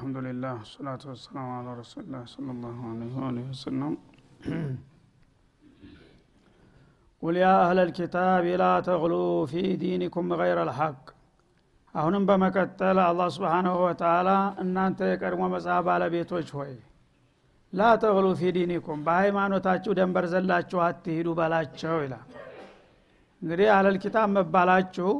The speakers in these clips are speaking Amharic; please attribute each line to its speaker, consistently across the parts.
Speaker 1: بسم الله والحمد لله والصلاة والسلام على رسول الله صلى الله عليه وآله وسلم قل يا أهل الكتاب لا تغلوا في دينكم غير الحق አሁንም በመቀጠል አላህ ስብሓናሁ ወተላ እናንተ የቀድሞ መጽሐፍ ባለቤቶች ሆይ ላ ተግሉ ፊ ዲኒኩም በሃይማኖታችሁ ደንበር ዘላችሁ አትሂዱ በላቸው ይላል እንግዲህ አለል ኪታብ መባላችሁ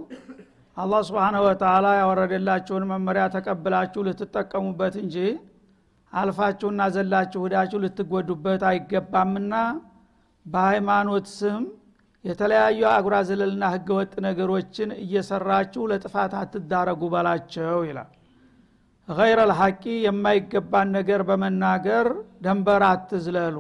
Speaker 1: አላህ ስብሓናሁ ወተላ ያወረደላችሁን መመሪያ ተቀብላችሁ ልትጠቀሙበት እንጂ አልፋችሁና ዘላችሁ ሂዳችሁ ልትጎዱበት አይገባምና በሃይማኖት ስም የተለያዩ አጉራ ዘለልና ህገወጥ ነገሮችን እየሰራችሁ ለጥፋት አትዳረጉ በላቸው ይላል። ገይረ ልሐቂ የማይገባን ነገር በመናገር ደንበር አትዝለሉ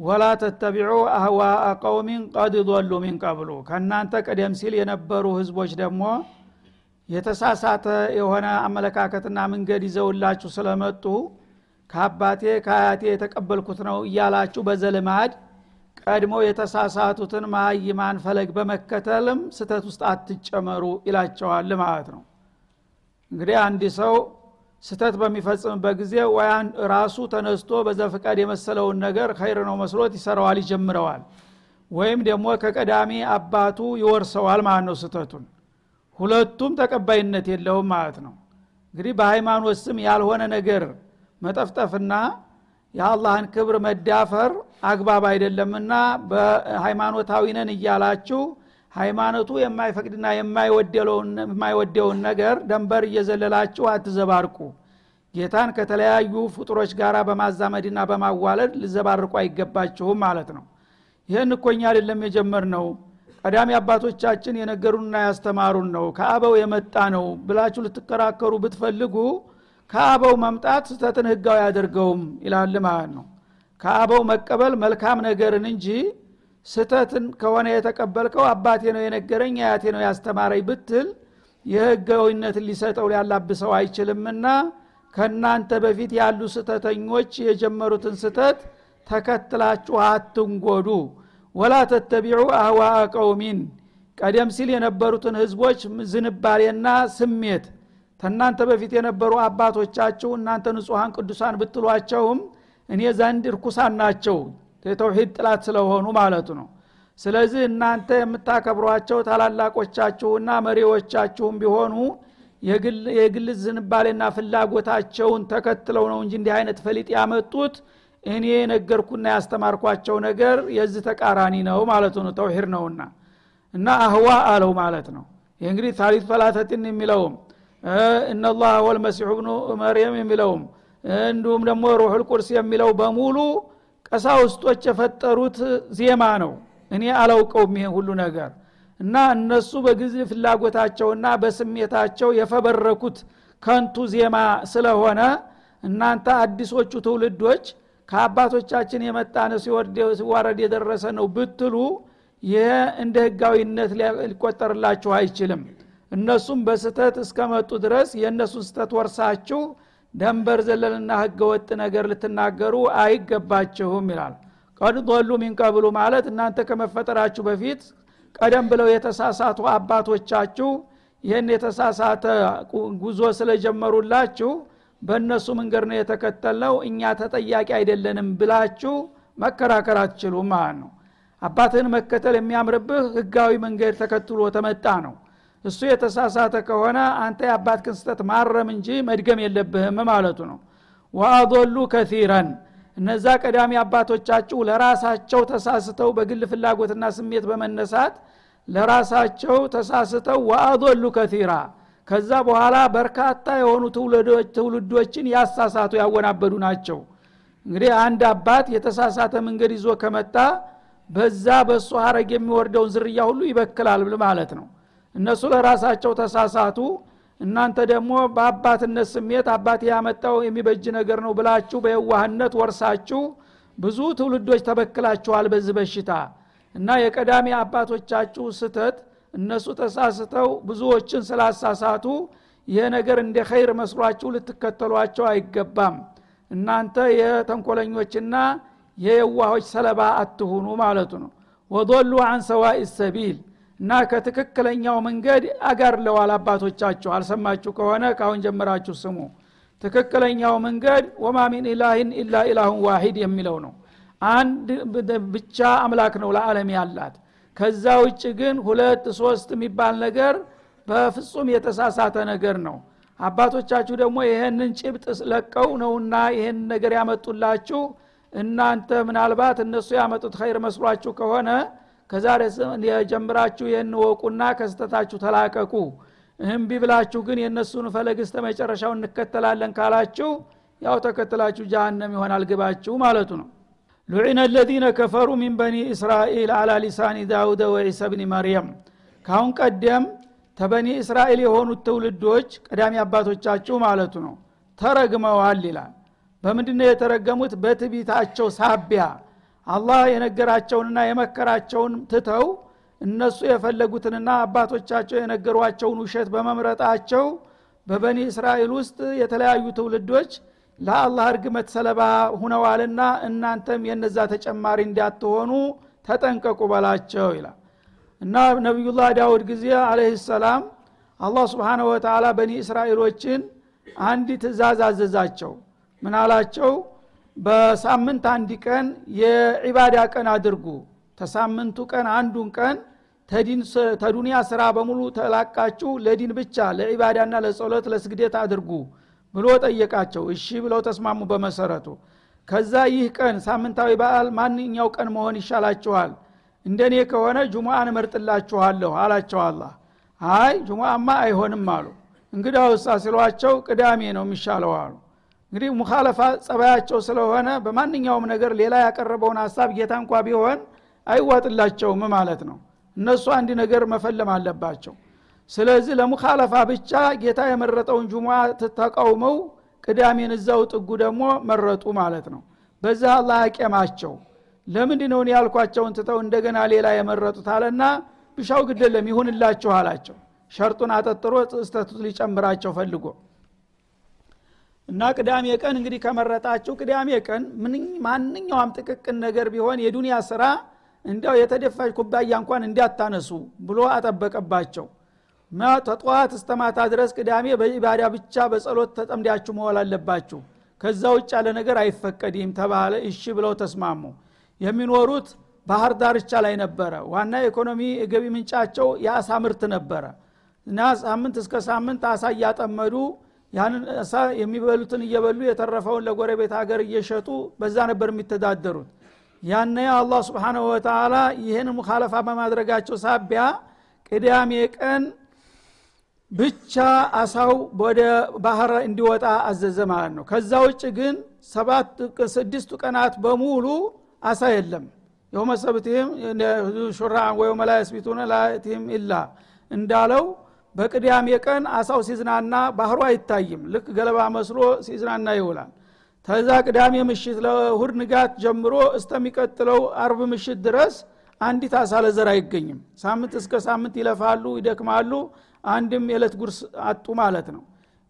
Speaker 1: ወላ ተተቢዑ አህዋአ ቀውሚን ቀድ ضሉ ሚን ቀብሉ ከእናንተ ቀደም ሲል የነበሩ ህዝቦች ደግሞ የተሳሳተ የሆነ አመለካከትና መንገድ ይዘውላችሁ ስለመጡ ከአባቴ ከአያቴ የተቀበልኩት ነው እያላችሁ በዘልማድ ቀድሞ የተሳሳቱትን ማይማን ፈለግ በመከተልም ስተት ውስጥ አትጨመሩ ይላቸዋል ማለት ነው። እንግዲህ አንድ ሰው ስተት በሚፈጽምበት ጊዜ ወያን ራሱ ተነስቶ በዘፍቃድ የመሰለውን ነገር ኸይር ነው መስሎት ይሰራዋል ይጀምረዋል። ወይም ደግሞ ከቀዳሚ አባቱ ይወርሰዋል ማለት ነው ስተቱን ሁለቱም ተቀባይነት የለውም ማለት ነው። እንግዲህ በሃይማኖት ስም ያልሆነ ነገር መጠፍጠፍና የአላህን ክብር መዳፈር አግባብ አይደለምና በሃይማኖታዊ ነን እያላችሁ ሃይማኖቱ የማይፈቅድና የማይወደውን ነገር ደንበር እየዘለላችሁ አትዘባርቁ። ጌታን ከተለያዩ ፍጡሮች ጋር በማዛመድና በማዋለድ ልዘባርቁ አይገባችሁም ማለት ነው። ይህን እኮኛ አይደለም የጀመር ነው ቀዳሚ አባቶቻችን የነገሩንና ያስተማሩን ነው። ከአበው የመጣ ነው ብላችሁ ልትከራከሩ ብትፈልጉ ከአበው መምጣት ስተትን ህጋዊ አያደርገውም ይላል ማለት ነው። ከአበው መቀበል መልካም ነገርን እንጂ ስተትን ከሆነ የተቀበልከው አባቴ ነው የነገረኝ አያቴ ነው ያስተማረኝ ብትል የህጋዊነትን ሊሰጠው ሊያላብሰው አይችልምና ከእናንተ በፊት ያሉ ስተተኞች የጀመሩትን ስተት ተከትላችሁ አትንጎዱ ወላ ተተቢዑ አህዋአ ቀውሚን ቀደም ሲል የነበሩትን ህዝቦች ዝንባሌና ስሜት ተናንተ በፊት የነበሩ አባቶቻችሁ እናንተ ንጹሐን ቅዱሳን ብትሏቸውም እኔ ዘንድ እርኩሳን ናቸው የተውሂድ ጥላት ስለሆኑ ማለቱ ነው። ስለዚህ እናንተ የምታከብሯቸው ታላላቆቻችሁና መሪዎቻችሁም ቢሆኑ የግል ዝንባሌና ፍላጎታቸውን ተከትለው ነው እንጂ እንዲህ አይነት ፈሊጥ ያመጡት እኔ የነገርኩና ያስተማርኳቸው ነገር የዚህ ተቃራኒ ነው ማለቱ ነው። ተውሂድ ነውና እና አህዋ አለው ማለት ነው። ይህ እንግዲህ ታሪት ፈላተትን የሚለውም እነላህ ወልመሲሑ ብኑ መርየም የሚለውም እንዲሁም ደግሞ ሩሑል ቁርስ የሚለው በሙሉ ቀሳውስቶች የፈጠሩት ዜማ ነው። እኔ አላውቀውም ይሄ ሁሉ ነገር። እና እነሱ በጊዜ ፍላጎታቸውና በስሜታቸው የፈበረኩት ከንቱ ዜማ ስለሆነ እናንተ አዲሶቹ ትውልዶች ከአባቶቻችን የመጣነ ሲዋረድ የደረሰ ነው ብትሉ ይህ እንደ ህጋዊነት ሊቆጠርላችሁ አይችልም። እነሱም በስተት እስከመጡ ድረስ የእነሱን ስተት ወርሳችሁ ደንበር ዘለልና ህገወጥ ነገር ልትናገሩ አይገባችሁም ይላል። ቀድ ضሉ ሚንቀብሉ ማለት እናንተ ከመፈጠራችሁ በፊት ቀደም ብለው የተሳሳቱ አባቶቻችሁ ይህን የተሳሳተ ጉዞ ስለጀመሩላችሁ በእነሱ መንገድ ነው የተከተልነው እኛ ተጠያቂ አይደለንም ብላችሁ መከራከር አትችሉም ማለት ነው። አባትህን መከተል የሚያምርብህ ህጋዊ መንገድ ተከትሎ ተመጣ ነው እሱ የተሳሳተ ከሆነ አንተ የአባት ክንስተት ማረም እንጂ መድገም የለብህም ማለቱ ነው። ወአضሉ ከቲረን እነዛ ቀዳሚ አባቶቻችሁ ለራሳቸው ተሳስተው በግል ፍላጎትና ስሜት በመነሳት ለራሳቸው ተሳስተው ወአضሉ ከቲራ ከዛ በኋላ በርካታ የሆኑ ትውልዶችን ያሳሳቱ ያወናበዱ ናቸው። እንግዲህ አንድ አባት የተሳሳተ መንገድ ይዞ ከመጣ በዛ በእሱ ሀረግ የሚወርደውን ዝርያ ሁሉ ይበክላል ማለት ነው እነሱ ለራሳቸው ተሳሳቱ። እናንተ ደግሞ በአባትነት ስሜት አባት ያመጣው የሚበጅ ነገር ነው ብላችሁ በየዋህነት ወርሳችሁ ብዙ ትውልዶች ተበክላችኋል በዚህ በሽታ እና የቀዳሚ አባቶቻችሁ ስተት እነሱ ተሳስተው ብዙዎችን ስላሳሳቱ ይሄ ነገር እንደ ኸይር መስሏችሁ ልትከተሏቸው አይገባም። እናንተ የተንኮለኞችና የየዋሆች ሰለባ አትሁኑ ማለቱ ነው። ወዶሉ አን ሰዋኢ ሰቢል እና ከትክክለኛው መንገድ አጋርለዋል አባቶቻችሁ። አልሰማችሁ ከሆነ ካሁን ጀምራችሁ ስሙ። ትክክለኛው መንገድ ወማ ሚን ኢላህን ኢላ ኢላሁን ዋሂድ የሚለው ነው። አንድ ብቻ አምላክ ነው ለዓለም ያላት። ከዛ ውጭ ግን ሁለት ሶስት የሚባል ነገር በፍጹም የተሳሳተ ነገር ነው። አባቶቻችሁ ደግሞ ይህንን ጭብጥ ለቀው ነውና ይህን ነገር ያመጡላችሁ። እናንተ ምናልባት እነሱ ያመጡት ኸይር መስሏችሁ ከሆነ ከዛሬ የጀምራችሁ ይህን ወቁና ከስተታችሁ ተላቀቁ። እምቢ ብላችሁ ግን የእነሱን ፈለግ እስተ መጨረሻው እንከተላለን ካላችሁ ያው ተከትላችሁ ጃሃንም ይሆናል ግባችሁ ማለቱ ነው። ሉዒነ አለዚነ ከፈሩ ሚን በኒ እስራኤል አላ ሊሳኒ ዳውደ ወዒሳ ብኒ መርየም ካሁን ቀደም ተበኒ እስራኤል የሆኑት ትውልዶች ቀዳሚ አባቶቻችሁ ማለቱ ነው። ተረግመዋል ይላል። በምንድነው የተረገሙት? በትቢታቸው ሳቢያ አላህ የነገራቸውንና የመከራቸውን ትተው እነሱ የፈለጉትንና አባቶቻቸው የነገሯቸውን ውሸት በመምረጣቸው በበኒ እስራኤል ውስጥ የተለያዩ ትውልዶች ለአላህ እርግመት ሰለባ ሁነዋልና እናንተም የነዛ ተጨማሪ እንዳትሆኑ ተጠንቀቁ በላቸው ይላል። እና ነቢዩላህ ዳውድ ጊዜ አለህ ሰላም አላህ ስብሓነ ወተላ በኒ እስራኤሎችን አንድ ትእዛዝ አዘዛቸው። ምን አላቸው በሳምንት አንድ ቀን የዒባዳ ቀን አድርጉ። ተሳምንቱ ቀን አንዱን ቀን ተዱንያ ስራ በሙሉ ተላቃችሁ ለዲን ብቻ ለዒባዳና ለጸሎት ለስግደት አድርጉ ብሎ ጠየቃቸው። እሺ ብለው ተስማሙ በመሰረቱ። ከዛ ይህ ቀን ሳምንታዊ በዓል ማንኛው ቀን መሆን ይሻላችኋል? እንደኔ ከሆነ ጁሙአን እመርጥላችኋለሁ አላቸው አላ አይ ጁሙአማ አይሆንም አሉ። እንግዲህ ውሳ ሲሏቸው ቅዳሜ ነው የሚሻለው አሉ እንግዲህ ሙካለፋ ጸባያቸው ስለሆነ በማንኛውም ነገር ሌላ ያቀረበውን ሀሳብ ጌታ እንኳ ቢሆን አይዋጥላቸውም ማለት ነው። እነሱ አንድ ነገር መፈለም አለባቸው። ስለዚህ ለሙካለፋ ብቻ ጌታ የመረጠውን ጁሙዓ ተቃውመው ቅዳሜን እዛው ጥጉ ደግሞ መረጡ ማለት ነው። በዛ አላህ አቄማቸው ለምንድ ነው ያልኳቸውን ትተው እንደገና ሌላ የመረጡት አለና ብሻው ግደለም ይሁንላችሁ አላቸው። ሸርጡን አጠጥሮ ስተቱት ሊጨምራቸው ፈልጎ እና ቅዳሜ ቀን እንግዲህ ከመረጣችሁ ቅዳሜ ቀን ማንኛውም ጥቅቅን ነገር ቢሆን የዱንያ ስራ እንዲያው የተደፋች ኩባያ እንኳን እንዲያታነሱ ብሎ አጠበቀባቸው። ተጠዋት እስተማታ ድረስ ቅዳሜ በኢባዳ ብቻ በጸሎት ተጠምዳችሁ መዋል አለባችሁ። ከዛ ውጭ ያለ ነገር አይፈቀድም ተባለ። እሺ ብለው ተስማሙ። የሚኖሩት ባህር ዳርቻ ላይ ነበረ። ዋና ኢኮኖሚ የገቢ ምንጫቸው የአሳ ምርት ነበረ። እና ሳምንት እስከ ሳምንት አሳ እያጠመዱ ያንን እሳ የሚበሉትን እየበሉ የተረፈውን ለጎረቤት ሀገር እየሸጡ በዛ ነበር የሚተዳደሩት። ያነ አላህ ስብሓንሁ ወተላ ይህን ሙካለፋ በማድረጋቸው ሳቢያ ቅዳሜ ቀን ብቻ አሳው ወደ ባህር እንዲወጣ አዘዘ ማለት ነው። ከዛ ውጭ ግን ሰባት ስድስቱ ቀናት በሙሉ አሳ የለም። የውመ ሰብትህም ሹራን ወየውመ ላ ላያትህም ኢላ እንዳለው በቅዳሜ ቀን አሳው ሲዝናና ባህሩ አይታይም። ልክ ገለባ መስሎ ሲዝናና ይውላል። ተዛ ቅዳሜ ምሽት ለእሁድ ንጋት ጀምሮ እስተሚቀጥለው አርብ ምሽት ድረስ አንዲት አሳ ለዘር አይገኝም። ሳምንት እስከ ሳምንት ይለፋሉ ይደክማሉ አንድም የዕለት ጉርስ አጡ ማለት ነው።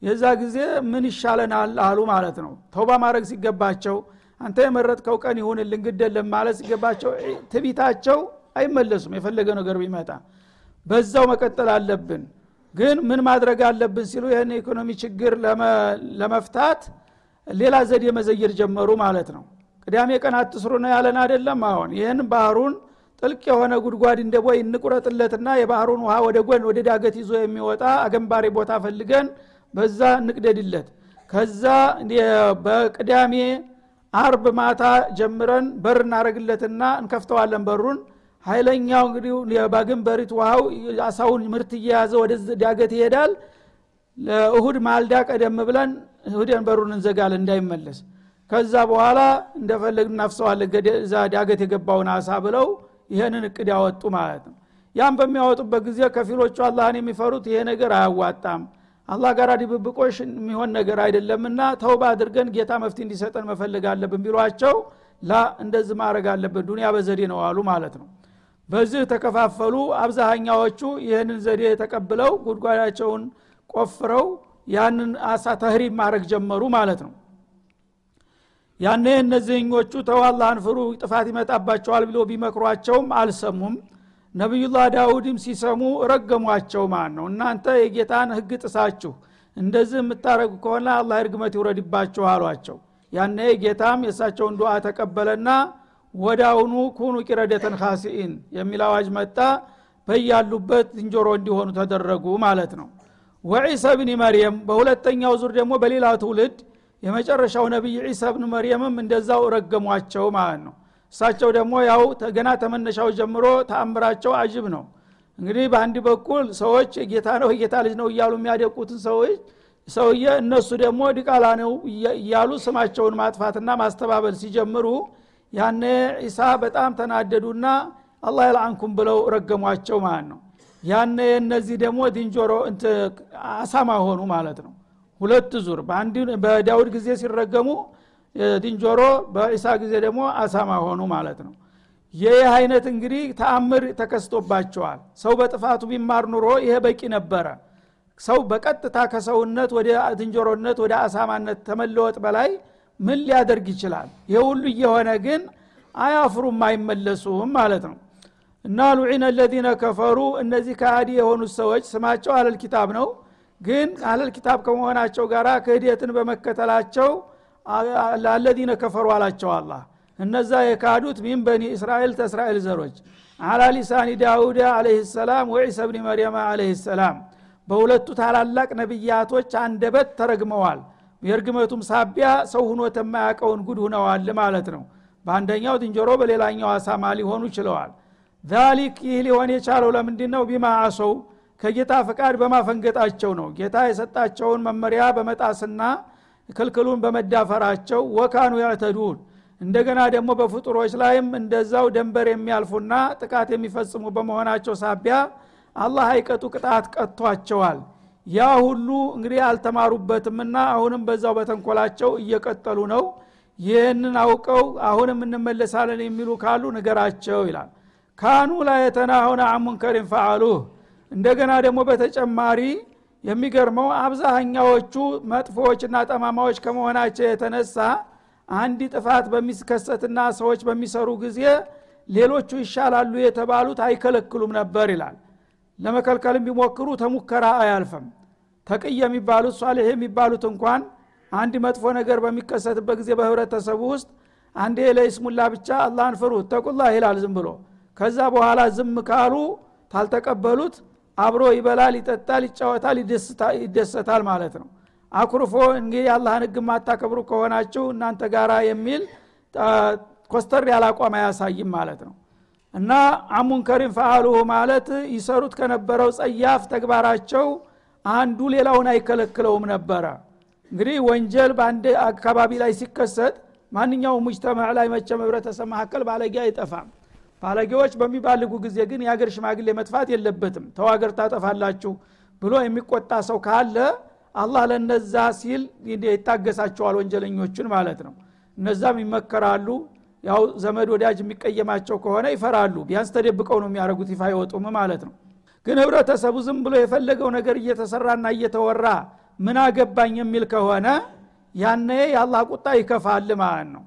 Speaker 1: የዛ ጊዜ ምን ይሻለናል አሉ ማለት ነው። ተውባ ማድረግ ሲገባቸው አንተ የመረጥከው ቀን ይሁንልን ግደለም ማለት ሲገባቸው ትቢታቸው አይመለሱም። የፈለገ ነገር ቢመጣ በዛው መቀጠል አለብን ግን ምን ማድረግ አለብን ሲሉ ይህን የኢኮኖሚ ችግር ለመፍታት ሌላ ዘዴ መዘየር ጀመሩ ማለት ነው። ቅዳሜ ቀን አትስሩ ነው ያለን አይደለም አሁን። ይህን ባህሩን ጥልቅ የሆነ ጉድጓድ እንደ ቦይ እንቁረጥለትና የባህሩን ውሃ ወደ ጎን ወደ ዳገት ይዞ የሚወጣ አገንባሪ ቦታ ፈልገን በዛ እንቅደድለት። ከዛ በቅዳሜ አርብ ማታ ጀምረን በር እናረግለትና እንከፍተዋለን በሩን ኃይለኛው እንግዲህ በግንበሪት ውሃው አሳውን ምርት እየያዘ ወደ ዳገት ይሄዳል። ለእሁድ ማልዳ ቀደም ብለን እሁድን በሩን እንዘጋለን እንዳይመለስ። ከዛ በኋላ እንደፈለግ እናፍሰዋለን እዛ ዳገት የገባውን አሳ ብለው ይህንን እቅድ ያወጡ ማለት ነው። ያም በሚያወጡበት ጊዜ ከፊሎቹ አላህን የሚፈሩት ይሄ ነገር አያዋጣም። አላህ ጋር ድብብቆሽ የሚሆን ነገር አይደለምና ተውባ አድርገን ጌታ መፍትሄ እንዲሰጠን መፈለግ አለብን ቢሏቸው ላ እንደዚህ ማድረግ አለብን ዱኒያ በዘዴ ነው አሉ ማለት ነው በዚህ ተከፋፈሉ። አብዛሃኛዎቹ ይህንን ዘዴ ተቀብለው ጉድጓዳቸውን ቆፍረው ያንን አሳ ተህሪብ ማድረግ ጀመሩ ማለት ነው። ያነ እነዚህኞቹ ተው አላህን ፍሩ ጥፋት ይመጣባቸዋል ብሎ ቢመክሯቸውም አልሰሙም። ነቢዩላህ ዳውድም ሲሰሙ ረገሟቸው ማን ነው። እናንተ የጌታን ህግ ጥሳችሁ እንደዚህ የምታደረጉ ከሆነ አላህ እርግመት ይውረድባችሁ አሏቸው። ያነ ጌታም የእሳቸውን ዱዓ ተቀበለና ወዳውኑ ኩኑ ቂረደተን ካሲኢን የሚል አዋጅ መጣ። በያሉበት ዝንጀሮ እንዲሆኑ ተደረጉ ማለት ነው። ወዒሳ ብኒ መርየም በሁለተኛው ዙር ደግሞ በሌላ ትውልድ የመጨረሻው ነቢይ ዒሳ ብን መርየምም እንደዛው ረገሟቸው ማለት ነው። እሳቸው ደግሞ ያው ገና ተመነሻው ጀምሮ ተአምራቸው አጅብ ነው። እንግዲህ በአንድ በኩል ሰዎች ጌታ ነው የጌታ ልጅ ነው እያሉ የሚያደቁትን ሰዎች ሰውየ እነሱ ደግሞ ዲቃላ ነው እያሉ ስማቸውን ማጥፋትና ማስተባበል ሲጀምሩ ያነ ዒሳ በጣም ተናደዱና አላህ የልአንኩም ብለው ረገሟቸው ማለት ነው። ያነ እነዚህ ደግሞ ድንጆሮ አሳማ ሆኑ ማለት ነው። ሁለት ዙር በዳውድ ጊዜ ሲረገሙ ድንጆሮ በዒሳ ጊዜ ደግሞ አሳማ ሆኑ ማለት ነው። ይህ አይነት እንግዲህ ተአምር ተከስቶባቸዋል። ሰው በጥፋቱ ቢማር ኑሮ ይሄ በቂ ነበረ። ሰው በቀጥታ ከሰውነት ወደ ዝንጀሮነት ወደ አሳማነት ተመለወጥ በላይ ምን ሊያደርግ ይችላል? ይህ ሁሉ እየሆነ ግን አያፍሩም አይመለሱም ማለት ነው። እና ሉዒነ ለዚነ ከፈሩ እነዚህ ከሃዲ የሆኑት ሰዎች ስማቸው አለል ኪታብ ነው። ግን አለል ኪታብ ከመሆናቸው ጋር ክህደትን በመከተላቸው ላለዚነ ከፈሩ አላቸው አላ እነዛ የካዱት ሚን በኒ እስራኤል ተእስራኤል ዘሮች። አላ ሊሳኒ ዳውድ አለህ ሰላም ወዒሳ ብኒ መርየም አለህ ሰላም። በሁለቱ ታላላቅ ነቢያቶች አንደበት ተረግመዋል የእርግመቱም ሳቢያ ሰው ሁኖት የማያውቀውን ጉድ ሁነዋል ማለት ነው። በአንደኛው ዝንጀሮ በሌላኛው አሳማ ሊሆኑ ችለዋል። ዛሊክ ይህ ሊሆን የቻለው ለምንድ ነው ቢማ አሰው ከጌታ ፈቃድ በማፈንገጣቸው ነው። ጌታ የሰጣቸውን መመሪያ በመጣስና ክልክሉን በመዳፈራቸው ወካኑ ያዕተዱን። እንደገና ደግሞ በፍጡሮች ላይም እንደዛው ደንበር የሚያልፉና ጥቃት የሚፈጽሙ በመሆናቸው ሳቢያ አላህ አይቀጡ ቅጣት ቀጥቷቸዋል ያ ሁሉ እንግዲህ አልተማሩበትምና አሁንም በዛው በተንኮላቸው እየቀጠሉ ነው። ይህንን አውቀው አሁንም እንመለሳለን የሚሉ ካሉ ንገራቸው ይላል። ካኑ ላይ የተናሆነ አሙንከሪን ፈአሉህ እንደገና ደግሞ በተጨማሪ የሚገርመው አብዛኛዎቹ መጥፎዎችና ጠማማዎች ከመሆናቸው የተነሳ አንድ ጥፋት በሚከሰትና ሰዎች በሚሰሩ ጊዜ ሌሎቹ ይሻላሉ የተባሉት አይከለክሉም ነበር ይላል ለመከልከልም ቢሞክሩ ተሙከራ አያልፍም። ተቅይ የሚባሉት ሷሌህ የሚባሉት እንኳን አንድ መጥፎ ነገር በሚከሰትበት ጊዜ በህብረተሰቡ ውስጥ አንዴ ለይስሙላ ብቻ አላህን ፍሩት ተቁላ ይላል ዝም ብሎ። ከዛ በኋላ ዝም ካሉ ታልተቀበሉት አብሮ ይበላል ይጠጣል ይጫወታል ይደሰታል ማለት ነው። አኩርፎ እንግዲህ አላህን ህግ ማታከብሩ ከሆናችሁ እናንተ ጋራ የሚል ኮስተር ያለ አቋም አያሳይም ማለት ነው እና አሙንከሪን ፈአሉሁ ማለት ይሰሩት ከነበረው ጸያፍ ተግባራቸው አንዱ ሌላውን አይከለክለውም ነበረ። እንግዲህ ወንጀል በአንድ አካባቢ ላይ ሲከሰት ማንኛውም ሙጅተማዕ ላይ መቸም ህብረተሰብ መካከል ባለጌ አይጠፋም። ባለጌዎች በሚባልጉ ጊዜ ግን የሀገር ሽማግሌ መጥፋት የለበትም። ተዋገር ታጠፋላችሁ ብሎ የሚቆጣ ሰው ካለ አላህ ለነዛ ሲል ይታገሳቸዋል ወንጀለኞቹን ማለት ነው። እነዛም ይመከራሉ ያው ዘመድ ወዳጅ የሚቀየማቸው ከሆነ ይፈራሉ። ቢያንስ ተደብቀው ነው የሚያደርጉት ይፋ አይወጡም ማለት ነው። ግን ህብረተሰቡ ዝም ብሎ የፈለገው ነገር እየተሰራና እየተወራ ምን አገባኝ የሚል ከሆነ ያነ የአላህ ቁጣ ይከፋል ማለት ነው።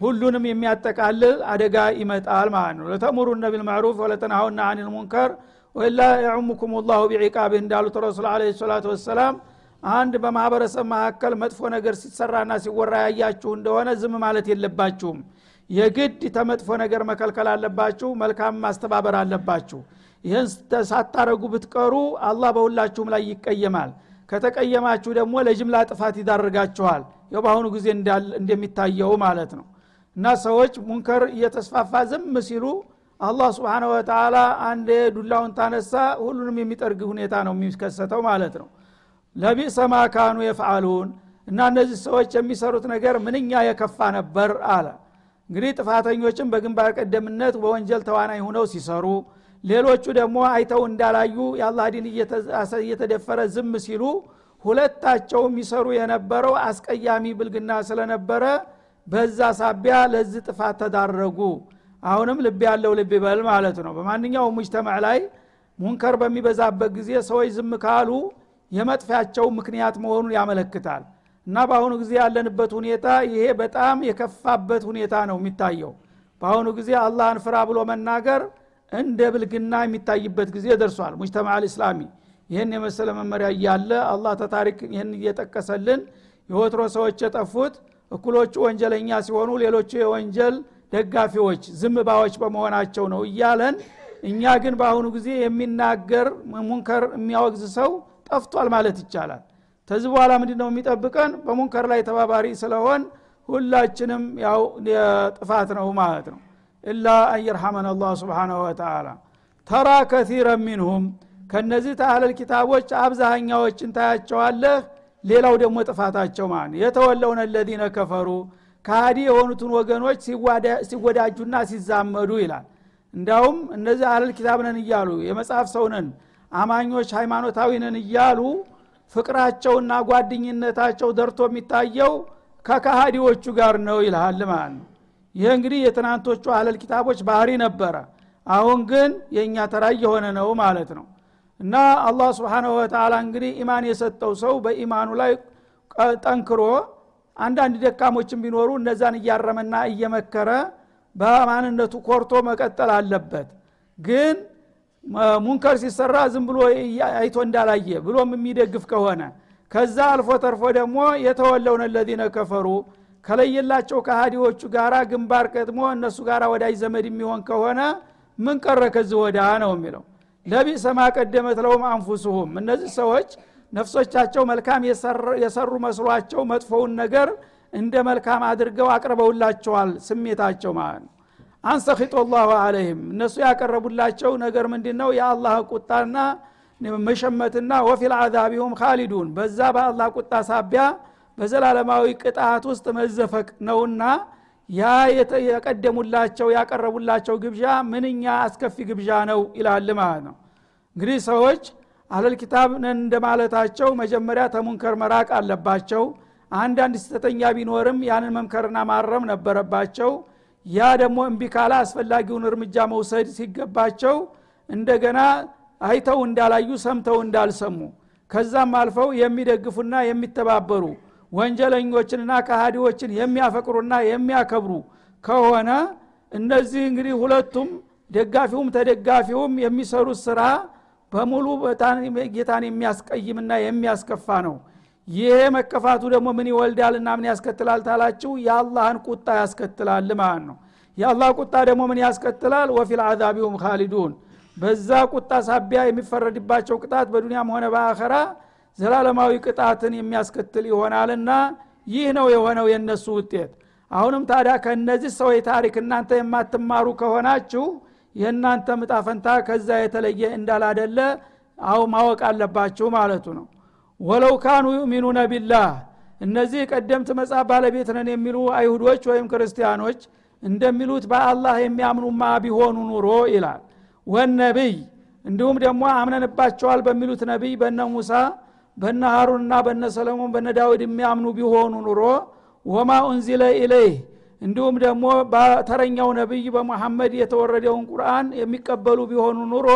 Speaker 1: ሁሉንም የሚያጠቃልል አደጋ ይመጣል ማለት ነው። ለተእሙሩነ ቢልማዕሩፍ ወለተናሀውና አን ልሙንከር ወላ የዑሙኩም ላሁ ቢዒቃብህ እንዳሉት ረሱል አለ ሰላቱ ወሰላም አንድ በማህበረሰብ መካከል መጥፎ ነገር ሲሰራና ሲወራ ያያችሁ እንደሆነ ዝም ማለት የለባችሁም የግድ ተመጥፎ ነገር መከልከል አለባችሁ መልካም ማስተባበር አለባችሁ። ይህን ሳታረጉ ብትቀሩ አላህ በሁላችሁም ላይ ይቀየማል። ከተቀየማችሁ ደግሞ ለጅምላ ጥፋት ይዳርጋችኋል። በአሁኑ ጊዜ እንደሚታየው ማለት ነው። እና ሰዎች ሙንከር እየተስፋፋ ዝም ሲሉ አላህ ስብሓነ ወተላ አንድ ዱላውን ታነሳ ሁሉንም የሚጠርግ ሁኔታ ነው የሚከሰተው ማለት ነው። ለቢሰ ማ ካኑ የፍዓሉን እና እነዚህ ሰዎች የሚሰሩት ነገር ምንኛ የከፋ ነበር አለ እንግዲህ ጥፋተኞችም በግንባር ቀደምነት በወንጀል ተዋናይ ሁነው ሲሰሩ ሌሎቹ ደግሞ አይተው እንዳላዩ የአላህ ዲን እየተደፈረ ዝም ሲሉ ሁለታቸው የሚሰሩ የነበረው አስቀያሚ ብልግና ስለነበረ በዛ ሳቢያ ለዚህ ጥፋት ተዳረጉ። አሁንም ልብ ያለው ልብ ይበል ማለት ነው። በማንኛውም ሙጅተማዕ ላይ ሙንከር በሚበዛበት ጊዜ ሰዎች ዝም ካሉ የመጥፊያቸው ምክንያት መሆኑን ያመለክታል እና በአሁኑ ጊዜ ያለንበት ሁኔታ ይሄ በጣም የከፋበት ሁኔታ ነው የሚታየው። በአሁኑ ጊዜ አላህን ፍራ ብሎ መናገር እንደ ብልግና የሚታይበት ጊዜ ደርሷል። ሙጅተማ አልእስላሚ ይህን የመሰለ መመሪያ እያለ አላህ ተታሪክ ይህን እየጠቀሰልን የወትሮ ሰዎች የጠፉት እኩሎቹ ወንጀለኛ ሲሆኑ ሌሎቹ የወንጀል ደጋፊዎች ዝም ባዎች በመሆናቸው ነው እያለን እኛ ግን በአሁኑ ጊዜ የሚናገር ሙንከር የሚያወግዝ ሰው ጠፍቷል ማለት ይቻላል ተዚህ በኋላ ምንድ ነው የሚጠብቀን? በሙንከር ላይ ተባባሪ ስለሆን ሁላችንም ያው ጥፋት ነው ማለት ነው። ኢላ አንየርሐመን አላህ ስብሓናሁ ወተላ ተራ ከቲረ ሚንሁም ከነዚህ ተአለል ኪታቦች አብዛኛዎችን ታያቸዋለህ። ሌላው ደግሞ ጥፋታቸው ማለት የተወለውነ ለዚነ ከፈሩ ከሃዲ የሆኑትን ወገኖች ሲወዳጁና ሲዛመዱ ይላል። እንዳውም እነዚህ አለል ኪታብ እያሉ የመጽሐፍ ሰው አማኞች ሃይማኖታዊ እያሉ ፍቅራቸውና ጓደኝነታቸው ደርቶ የሚታየው ከካሃዲዎቹ ጋር ነው ይልሃል ማለት ነው። ይህ እንግዲህ የትናንቶቹ አለል ኪታቦች ባህሪ ነበረ። አሁን ግን የእኛ ተራ የሆነ ነው ማለት ነው። እና አላህ ስብሓናሁ ወተላ እንግዲህ ኢማን የሰጠው ሰው በኢማኑ ላይ ጠንክሮ አንዳንድ ደካሞችን ቢኖሩ እነዛን እያረመና እየመከረ በማንነቱ ኮርቶ መቀጠል አለበት። ግን ሙንከር ሲሰራ ዝም ብሎ አይቶ እንዳላየ ብሎም የሚደግፍ ከሆነ ከዛ አልፎ ተርፎ ደግሞ የተወለውን ለዚነ ከፈሩ ከለየላቸው ከሃዲዎቹ ጋራ ግንባር ቀጥሞ እነሱ ጋር ወዳጅ ዘመድ የሚሆን ከሆነ ምን ቀረ ከዚህ ወዳ ነው የሚለው? ለቢሰ ማ ቀደመት ለውም አንፉስሁም። እነዚህ ሰዎች ነፍሶቻቸው መልካም የሰሩ መስሏቸው መጥፎውን ነገር እንደ መልካም አድርገው አቅርበውላቸዋል ስሜታቸው ማለት ነው አንሰኺጦ ላሁ አለህም እነሱ ያቀረቡላቸው ነገር ምንድ ነው የአላህ ቁጣና መሸመትና ወፊል አዛቢሁም ካሊዱን በዛ በአላህ ቁጣ ሳቢያ በዘላለማዊ ቅጣት ውስጥ መዘፈቅ ነውና ያ የቀደሙላቸው ያቀረቡላቸው ግብዣ ምንኛ አስከፊ ግብዣ ነው ይላል ማለት ነው። እንግዲህ ሰዎች አህለል ኪታብ እንደማለታቸው መጀመሪያ ተሙንከር መራቅ አለባቸው። አንዳንድ ስተተኛ ቢኖርም ያንን መምከርና ማረም ነበረባቸው ያ ደግሞ እምቢ ካላ አስፈላጊውን እርምጃ መውሰድ ሲገባቸው እንደገና አይተው እንዳላዩ ሰምተው እንዳልሰሙ ከዛም አልፈው የሚደግፉና የሚተባበሩ ወንጀለኞችንና ካሃዲዎችን የሚያፈቅሩና የሚያከብሩ ከሆነ እነዚህ እንግዲህ ሁለቱም ደጋፊውም ተደጋፊውም የሚሰሩት ስራ በሙሉ ጌታን የሚያስቀይምና የሚያስከፋ ነው ይሄ መከፋቱ ደግሞ ምን ይወልዳልና ምን ያስከትላል ታላችሁ? የአላህን ቁጣ ያስከትላል ማለት ነው። የአላህ ቁጣ ደግሞ ምን ያስከትላል? ወፊል አዛቢሁም ካሊዱን በዛ ቁጣ ሳቢያ የሚፈረድባቸው ቅጣት በዱንያም ሆነ በአኸራ ዘላለማዊ ቅጣትን የሚያስከትል ይሆናልና ይህ ነው የሆነው የእነሱ ውጤት። አሁንም ታዲያ ከእነዚህ ሰዎች ታሪክ እናንተ የማትማሩ ከሆናችሁ የእናንተ ምጣፈንታ ከዛ የተለየ እንዳላደለ አው ማወቅ አለባችሁ ማለቱ ነው ወለው ካኑ ዩእሚኑነ ቢላህ እነዚህ ቀደምት መጽሐፍ ባለቤት ነን የሚሉ አይሁዶች ወይም ክርስቲያኖች እንደሚሉት በአላህ የሚያምኑማ ቢሆኑ ኑሮ ይላል። ወነቢይ እንዲሁም ደግሞ አምነንባቸዋል በሚሉት ነቢይ በነ ሙሳ በነ ሀሩንና በነ ሰለሞን በነ ዳዊድ የሚያምኑ ቢሆኑ ኑሮ ወማ ኡንዚለ ኢለይህ። እንዲሁም ደግሞ በተረኛው ነቢይ በሙሐመድ የተወረደውን ቁርአን የሚቀበሉ ቢሆኑ ኑሮ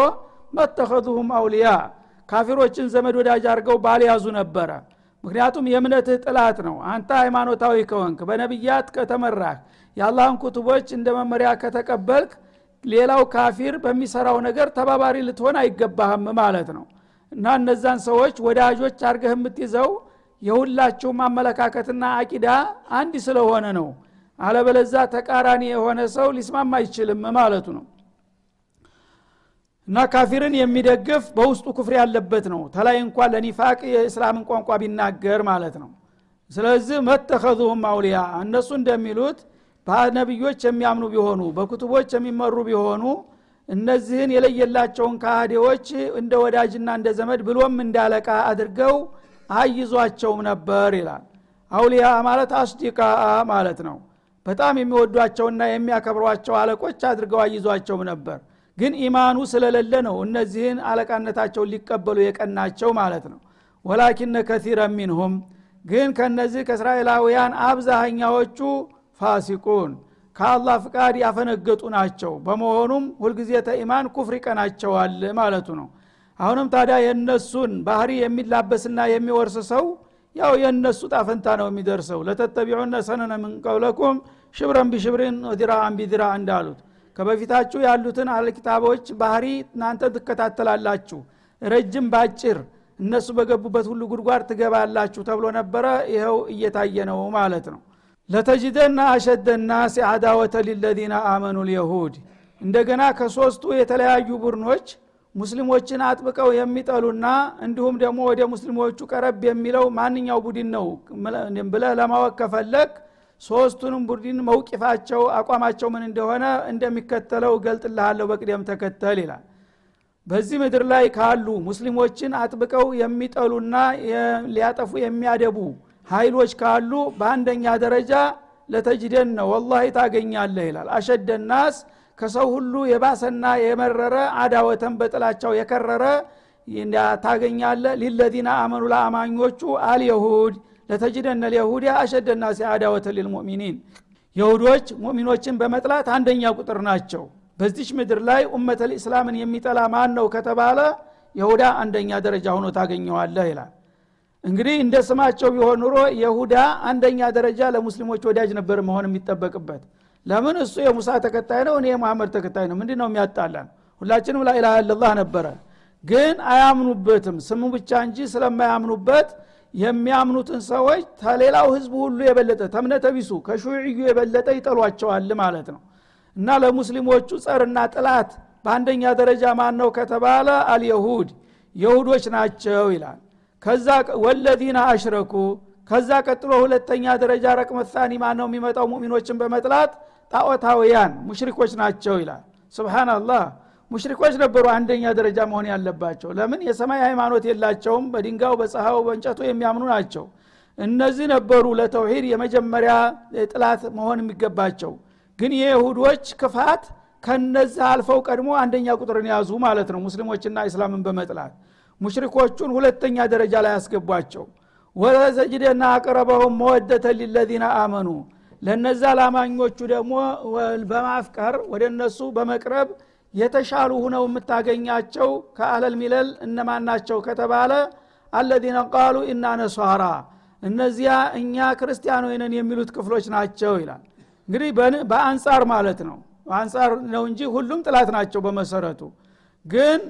Speaker 1: መተኸዙሁም አውልያ ካፊሮችን ዘመድ ወዳጅ አድርገው ባልያዙ ነበረ። ምክንያቱም የእምነትህ ጥላት ነው። አንተ ሃይማኖታዊ ከወንክ በነቢያት ከተመራህ የአላህን ኩቱቦች እንደ መመሪያ ከተቀበልክ ሌላው ካፊር በሚሰራው ነገር ተባባሪ ልትሆን አይገባህም ማለት ነው። እና እነዛን ሰዎች ወዳጆች አርገህ የምትይዘው የሁላችሁም አመለካከትና አቂዳ አንድ ስለሆነ ነው። አለበለዛ ተቃራኒ የሆነ ሰው ሊስማማ አይችልም ማለቱ ነው እና ካፊርን የሚደግፍ በውስጡ ኩፍር ያለበት ነው። ተላይ እንኳን ለኒፋቅ የእስላምን ቋንቋ ቢናገር ማለት ነው። ስለዚህ መተኸዙሁም አውሊያ እነሱ እንደሚሉት በነቢዮች የሚያምኑ ቢሆኑ በክቱቦች የሚመሩ ቢሆኑ እነዚህን የለየላቸውን ካህዴዎች እንደ ወዳጅና እንደ ዘመድ ብሎም እንዳለቃ አድርገው አይዟቸውም ነበር ይላል። አውሊያ ማለት አስዲቃ ማለት ነው። በጣም የሚወዷቸውና የሚያከብሯቸው አለቆች አድርገው አይዟቸውም ነበር ግን ኢማኑ ስለሌለ ነው እነዚህን አለቃነታቸውን ሊቀበሉ የቀናቸው ማለት ነው። ወላኪነ ከቲረ ሚንሁም ግን ከነዚህ ከእስራኤላውያን አብዛሃኛዎቹ ፋሲቁን ከአላህ ፍቃድ ያፈነገጡ ናቸው። በመሆኑም ሁልጊዜ ተኢማን ኩፍር ይቀናቸዋል ማለቱ ነው። አሁንም ታዲያ የእነሱን ባህሪ የሚላበስና የሚወርስ ሰው ያው የእነሱ ጣፈንታ ነው የሚደርሰው። ለተተቢዑነ ሰነነ ምን ቀብለኩም ሽብረን ቢሽብርን ዲራአን ቢዲራ እንዳሉት ከበፊታችሁ ያሉትን አለኪታቦች ባህሪ እናንተ ትከታተላላችሁ። ረጅም ባጭር እነሱ በገቡበት ሁሉ ጉድጓድ ትገባላችሁ ተብሎ ነበረ። ይኸው እየታየ ነው ማለት ነው። ለተጅደና አሸደ ናስ አዳወተ ሊለዚነ አመኑ ልየሁድ። እንደገና ከሶስቱ የተለያዩ ቡድኖች ሙስሊሞችን አጥብቀው የሚጠሉና እንዲሁም ደግሞ ወደ ሙስሊሞቹ ቀረብ የሚለው ማንኛው ቡድን ነው ብለ ለማወቅ ከፈለግ ሶስቱንም ቡድን መውቂፋቸው አቋማቸው ምን እንደሆነ እንደሚከተለው እገልጥልሃለሁ በቅደም ተከተል ይላል። በዚህ ምድር ላይ ካሉ ሙስሊሞችን አጥብቀው የሚጠሉና ሊያጠፉ የሚያደቡ ኃይሎች ካሉ በአንደኛ ደረጃ ለተጅደን ነው። ወላሂ ታገኛለህ ይላል። አሸደናስ ከሰው ሁሉ የባሰና የመረረ አዳወተን በጥላቻው የከረረ ታገኛለ ሊለዚነ አመኑ ለአማኞቹ አልየሁድ ለተጅደነ ልየሁድ አሸደና ሲአዳወተ ሊልሙእሚኒን የሁዶች ሙእሚኖችን በመጥላት አንደኛ ቁጥር ናቸው። በዚች ምድር ላይ ኡመተ ልእስላምን የሚጠላ ማን ነው ከተባለ የሁዳ አንደኛ ደረጃ ሆኖ ታገኘዋለህ ይላል። እንግዲህ እንደ ስማቸው ቢሆን ኑሮ የሁዳ አንደኛ ደረጃ ለሙስሊሞች ወዳጅ ነበር መሆን የሚጠበቅበት። ለምን? እሱ የሙሳ ተከታይ ነው እኔ የመሐመድ ተከታይ ነው። ምንድ ነው የሚያጣላን? ሁላችንም ላኢላሃ ኢላላህ ነበረ። ግን አያምኑበትም። ስሙ ብቻ እንጂ ስለማያምኑበት የሚያምኑትን ሰዎች ተሌላው ህዝብ ሁሉ የበለጠ ተምነተ ቢሱ ከሹዕዩ የበለጠ ይጠሏቸዋል ማለት ነው። እና ለሙስሊሞቹ ጸርና ጥላት በአንደኛ ደረጃ ማን ነው ከተባለ አልየሁድ የሁዶች ናቸው ይላል። ከዛ ወለዚነ አሽረኩ ከዛ ቀጥሎ ሁለተኛ ደረጃ ረቅመሳኒ ማን ነው የሚመጣው ሙሚኖችን በመጥላት ጣዖታውያን ሙሽሪኮች ናቸው ይላል። ስብናላህ ሙሽሪኮች ነበሩ አንደኛ ደረጃ መሆን ያለባቸው። ለምን? የሰማይ ሃይማኖት የላቸውም። በድንጋው በፀሐው በእንጨቱ የሚያምኑ ናቸው። እነዚህ ነበሩ ለተውሂድ የመጀመሪያ ጥላት መሆን የሚገባቸው። ግን የይሁዶች ክፋት ከነዚህ አልፈው ቀድሞ አንደኛ ቁጥርን ያዙ ማለት ነው ሙስሊሞችና እስላምን በመጥላት። ሙሽሪኮቹን ሁለተኛ ደረጃ ላይ ያስገቧቸው። ወለተጅደና አቅረበሁም መወደተ ሊለዚነ አመኑ። ለነዛ ላማኞቹ ደግሞ በማፍቀር ወደ እነሱ በመቅረብ የተሻሉ ሁነው የምታገኛቸው ከአለል ሚለል እነማን ናቸው ከተባለ አለዚነ ቃሉ ኢና ነሷራ እነዚያ እኛ ክርስቲያኖች ነን የሚሉት ክፍሎች ናቸው ይላል። እንግዲህ በአንጻር ማለት ነው። በአንጻር ነው እንጂ ሁሉም ጥላት ናቸው በመሰረቱ። ግን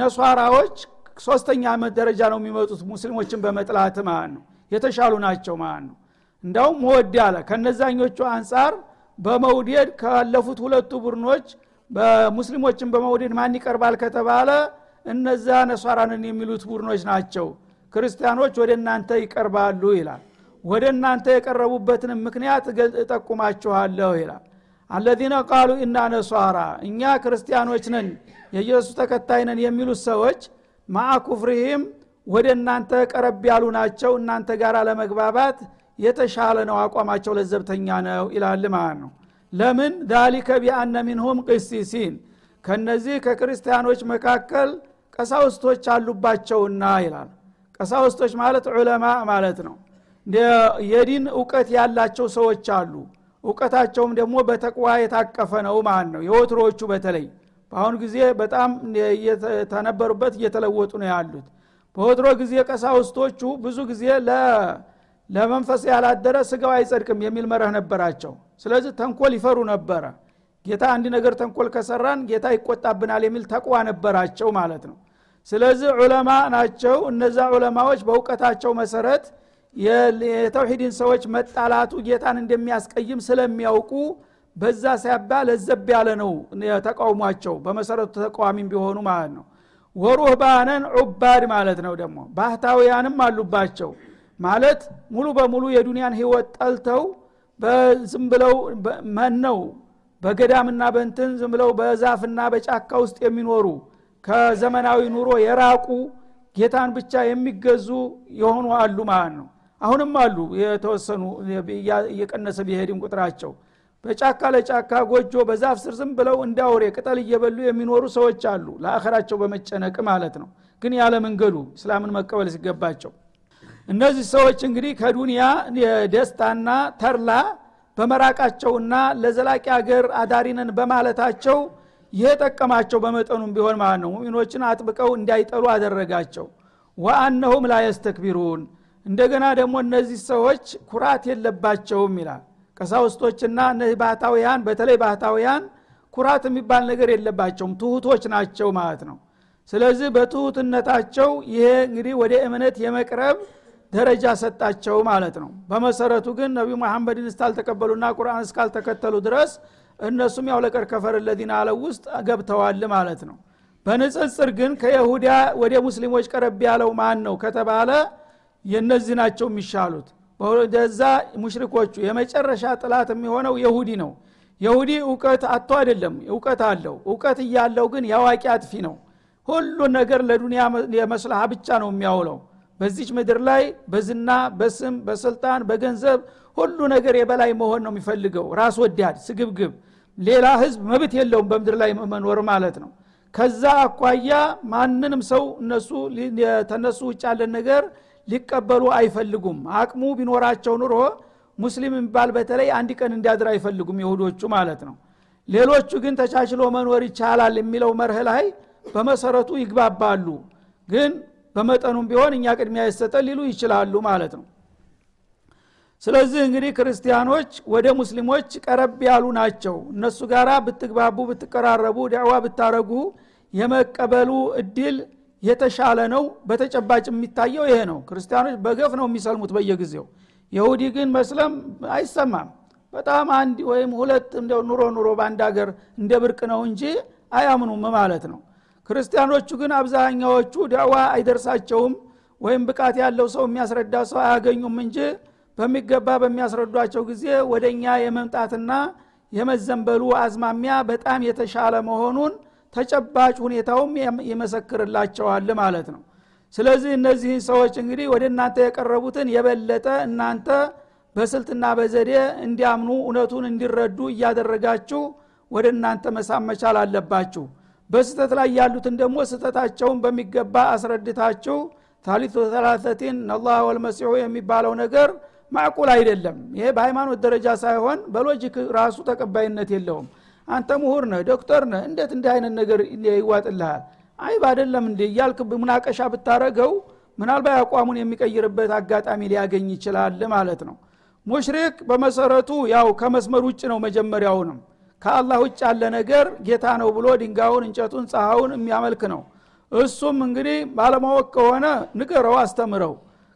Speaker 1: ነሷራዎች ሶስተኛ ደረጃ ነው የሚመጡት ሙስሊሞችን በመጥላት ማለት ነው። የተሻሉ ናቸው ማለት ነው። እንዳውም መወድ አለ። ከነዛኞቹ አንጻር በመውደድ ካለፉት ሁለቱ ቡድኖች በሙስሊሞችን በመውደድ ማን ይቀርባል ከተባለ እነዛ ነሷራንን የሚሉት ቡድኖች ናቸው። ክርስቲያኖች ወደ እናንተ ይቀርባሉ ይላል። ወደ እናንተ የቀረቡበትን ምክንያት እጠቁማችኋለሁ ይላል። አለዚነ ቃሉ ኢና ነሷራ እኛ ክርስቲያኖች ነን የኢየሱስ ተከታይ ነን የሚሉት ሰዎች ማአ ኩፍርህም ወደ እናንተ ቀረብ ያሉ ናቸው እናንተ ጋር ለመግባባት የተሻለ ነው አቋማቸው ለዘብተኛ ነው ይላል ማለት ነው ለምን? ዛሊከ ቢአነ ሚንሁም ቅሲሲን ከነዚህ ከክርስቲያኖች መካከል ቀሳውስቶች አሉባቸውና ይላል። ቀሳውስቶች ማለት ዑለማ ማለት ነው። የዲን እውቀት ያላቸው ሰዎች አሉ። እውቀታቸውም ደግሞ በተቅዋ የታቀፈ ነው ማለት ነው። የወትሮዎቹ በተለይ በአሁኑ ጊዜ በጣም ተነበሩበት እየተለወጡ ነው ያሉት። በወትሮ ጊዜ ቀሳውስቶቹ ብዙ ጊዜ ለመንፈስ ያላደረ ስጋው አይጸድቅም የሚል መረህ ነበራቸው ስለዚህ ተንኮል ይፈሩ ነበረ። ጌታ አንድ ነገር ተንኮል ከሰራን ጌታ ይቆጣብናል የሚል ተቅዋ ነበራቸው ማለት ነው። ስለዚህ ዑለማ ናቸው። እነዛ ዑለማዎች በእውቀታቸው መሰረት የተውሂድን ሰዎች መጣላቱ ጌታን እንደሚያስቀይም ስለሚያውቁ በዛ ሲያባ ለዘብ ያለ ነው ተቃውሟቸው በመሰረቱ ተቃዋሚም ቢሆኑ ማለት ነው። ወሩህባነን ዑባድ ማለት ነው ደግሞ። ባህታውያንም አሉባቸው። ማለት ሙሉ በሙሉ የዱንያን ህይወት ጠልተው በዝም ብለው መነው? በገዳምና በንትን ዝም ብለው በዛፍና በጫካ ውስጥ የሚኖሩ ከዘመናዊ ኑሮ የራቁ ጌታን ብቻ የሚገዙ የሆኑ አሉ ማለት ነው። አሁንም አሉ የተወሰኑ እየቀነሰ ቢሄድም ቁጥራቸው። በጫካ ለጫካ ጎጆ በዛፍ ስር ዝም ብለው እንዳውሬ ቅጠል እየበሉ የሚኖሩ ሰዎች አሉ። ለአኸራቸው በመጨነቅ ማለት ነው። ግን ያለ መንገዱ እስላምን መቀበል ሲገባቸው እነዚህ ሰዎች እንግዲህ ከዱንያ ደስታና ተርላ በመራቃቸውና ለዘላቂ ሀገር አዳሪነን በማለታቸው ይሄ ጠቀማቸው በመጠኑም ቢሆን ማለት ነው። ሙሚኖችን አጥብቀው እንዳይጠሉ አደረጋቸው። ወአነሁም ላ የስተክቢሩን። እንደገና ደግሞ እነዚህ ሰዎች ኩራት የለባቸውም ይላል። ቀሳውስቶችና እነዚህ ባህታውያን በተለይ ባህታውያን ኩራት የሚባል ነገር የለባቸውም። ትሁቶች ናቸው ማለት ነው። ስለዚህ በትሁትነታቸው ይሄ እንግዲህ ወደ እምነት የመቅረብ ደረጃ ሰጣቸው ማለት ነው። በመሰረቱ ግን ነቢዩ መሐመድን እስካልተቀበሉና ቁርአን እስካልተከተሉ ድረስ እነሱም ያው ለቀድ ከፈር ለዚና አለው ውስጥ ገብተዋል ማለት ነው። በንጽጽር ግን ከይሁዳ ወደ ሙስሊሞች ቀረብ ያለው ማን ነው ከተባለ የነዚህ ናቸው የሚሻሉት። ወደዛ ሙሽሪኮቹ የመጨረሻ ጥላት የሚሆነው የሁዲ ነው። የሁዲ እውቀት አቶ አይደለም እውቀት አለው። እውቀት እያለው ግን የአዋቂ አጥፊ ነው። ሁሉ ነገር ለዱንያ የመስልሃ ብቻ ነው የሚያውለው በዚች ምድር ላይ በዝና በስም በስልጣን በገንዘብ ሁሉ ነገር የበላይ መሆን ነው የሚፈልገው። ራስ ወዳድ ስግብግብ። ሌላ ህዝብ መብት የለውም በምድር ላይ መኖር ማለት ነው። ከዛ አኳያ ማንንም ሰው እነሱ ተነሱ ውጭ ያለን ነገር ሊቀበሉ አይፈልጉም። አቅሙ ቢኖራቸው ኑሮ ሙስሊም የሚባል በተለይ አንድ ቀን እንዲያድር አይፈልጉም ይሁዶቹ ማለት ነው። ሌሎቹ ግን ተቻችሎ መኖር ይቻላል የሚለው መርህ ላይ በመሰረቱ ይግባባሉ። ግን በመጠኑም ቢሆን እኛ ቅድሚያ የሰጠ ሊሉ ይችላሉ ማለት ነው። ስለዚህ እንግዲህ ክርስቲያኖች ወደ ሙስሊሞች ቀረብ ያሉ ናቸው። እነሱ ጋራ ብትግባቡ ብትቀራረቡ ዳዕዋ ብታረጉ የመቀበሉ እድል የተሻለ ነው። በተጨባጭ የሚታየው ይሄ ነው። ክርስቲያኖች በገፍ ነው የሚሰልሙት በየጊዜው። የሁዲ ግን መስለም አይሰማም። በጣም አንድ ወይም ሁለት ኑሮ ኑሮ በአንድ ሀገር እንደ ብርቅ ነው እንጂ አያምኑም ማለት ነው ክርስቲያኖቹ ግን አብዛኛዎቹ ዳዋ አይደርሳቸውም ወይም ብቃት ያለው ሰው የሚያስረዳ ሰው አያገኙም እንጂ በሚገባ በሚያስረዷቸው ጊዜ ወደ እኛ የመምጣትና የመዘንበሉ አዝማሚያ በጣም የተሻለ መሆኑን ተጨባጭ ሁኔታውም ይመሰክርላቸዋል ማለት ነው። ስለዚህ እነዚህን ሰዎች እንግዲህ ወደ እናንተ የቀረቡትን የበለጠ እናንተ በስልትና በዘዴ እንዲያምኑ እውነቱን እንዲረዱ እያደረጋችሁ ወደ እናንተ መሳብ መቻል አለባችሁ በስተት ላይ ያሉትን ደግሞ ስተታቸውን በሚገባ አስረድታችሁ ታሊቱ ተላተቲን አላህ ወልመሲሑ የሚባለው ነገር ማዕቁል አይደለም። ይሄ በሃይማኖት ደረጃ ሳይሆን በሎጂክ ራሱ ተቀባይነት የለውም። አንተ ምሁር ነህ ዶክተር ነህ እንዴት እንዲህ አይነት ነገር ይዋጥልሃል? አይብ አይደለም እንዴ? እያልክ ሙናቀሻ ብታረገው ምናልባት አቋሙን የሚቀይርበት አጋጣሚ ሊያገኝ ይችላል ማለት ነው። ሙሽሪክ በመሰረቱ ያው ከመስመር ውጭ ነው መጀመሪያውንም ከአላህ ውጭ ያለ ነገር ጌታ ነው ብሎ ድንጋዩን እንጨቱን ፀሐውን የሚያመልክ ነው። እሱም እንግዲህ ባለማወቅ ከሆነ ንገረው አስተምረው።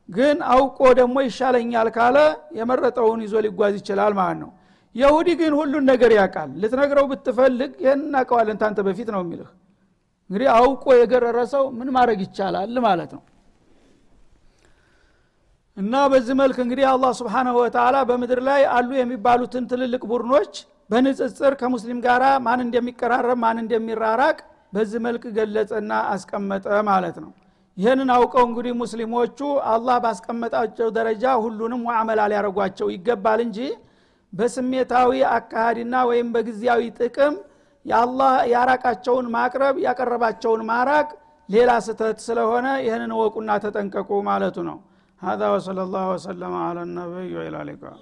Speaker 1: ግን አውቆ ደግሞ ይሻለኛል ካለ የመረጠውን ይዞ ሊጓዝ ይችላል ማለት ነው። የሁዲ ግን ሁሉን ነገር ያውቃል። ልትነግረው ብትፈልግ ይህን እናቀዋለን ታንተ በፊት ነው የሚልህ። እንግዲህ አውቆ የገረረ ሰው ምን ማድረግ ይቻላል ማለት ነው? እና በዚህ መልክ እንግዲህ አላህ ስብሓናሁ ወተላ በምድር ላይ አሉ የሚባሉትን ትልልቅ ቡድኖች በንጽጽር ከሙስሊም ጋር ማን እንደሚቀራረብ ማን እንደሚራራቅ በዚህ መልክ ገለጸና አስቀመጠ ማለት ነው ይህንን አውቀው እንግዲህ ሙስሊሞቹ አላህ ባስቀመጣቸው ደረጃ ሁሉንም ሙዓመላ ሊያደረጓቸው ይገባል እንጂ በስሜታዊ አካሃድና ወይም በጊዜያዊ ጥቅም የአላህ ያራቃቸውን ማቅረብ ያቀረባቸውን ማራቅ ሌላ ስተት ስለሆነ ይህንን ወቁና ተጠንቀቁ ማለቱ ነው هذا وصلى الله وسلم على النبي وإلى اللقاء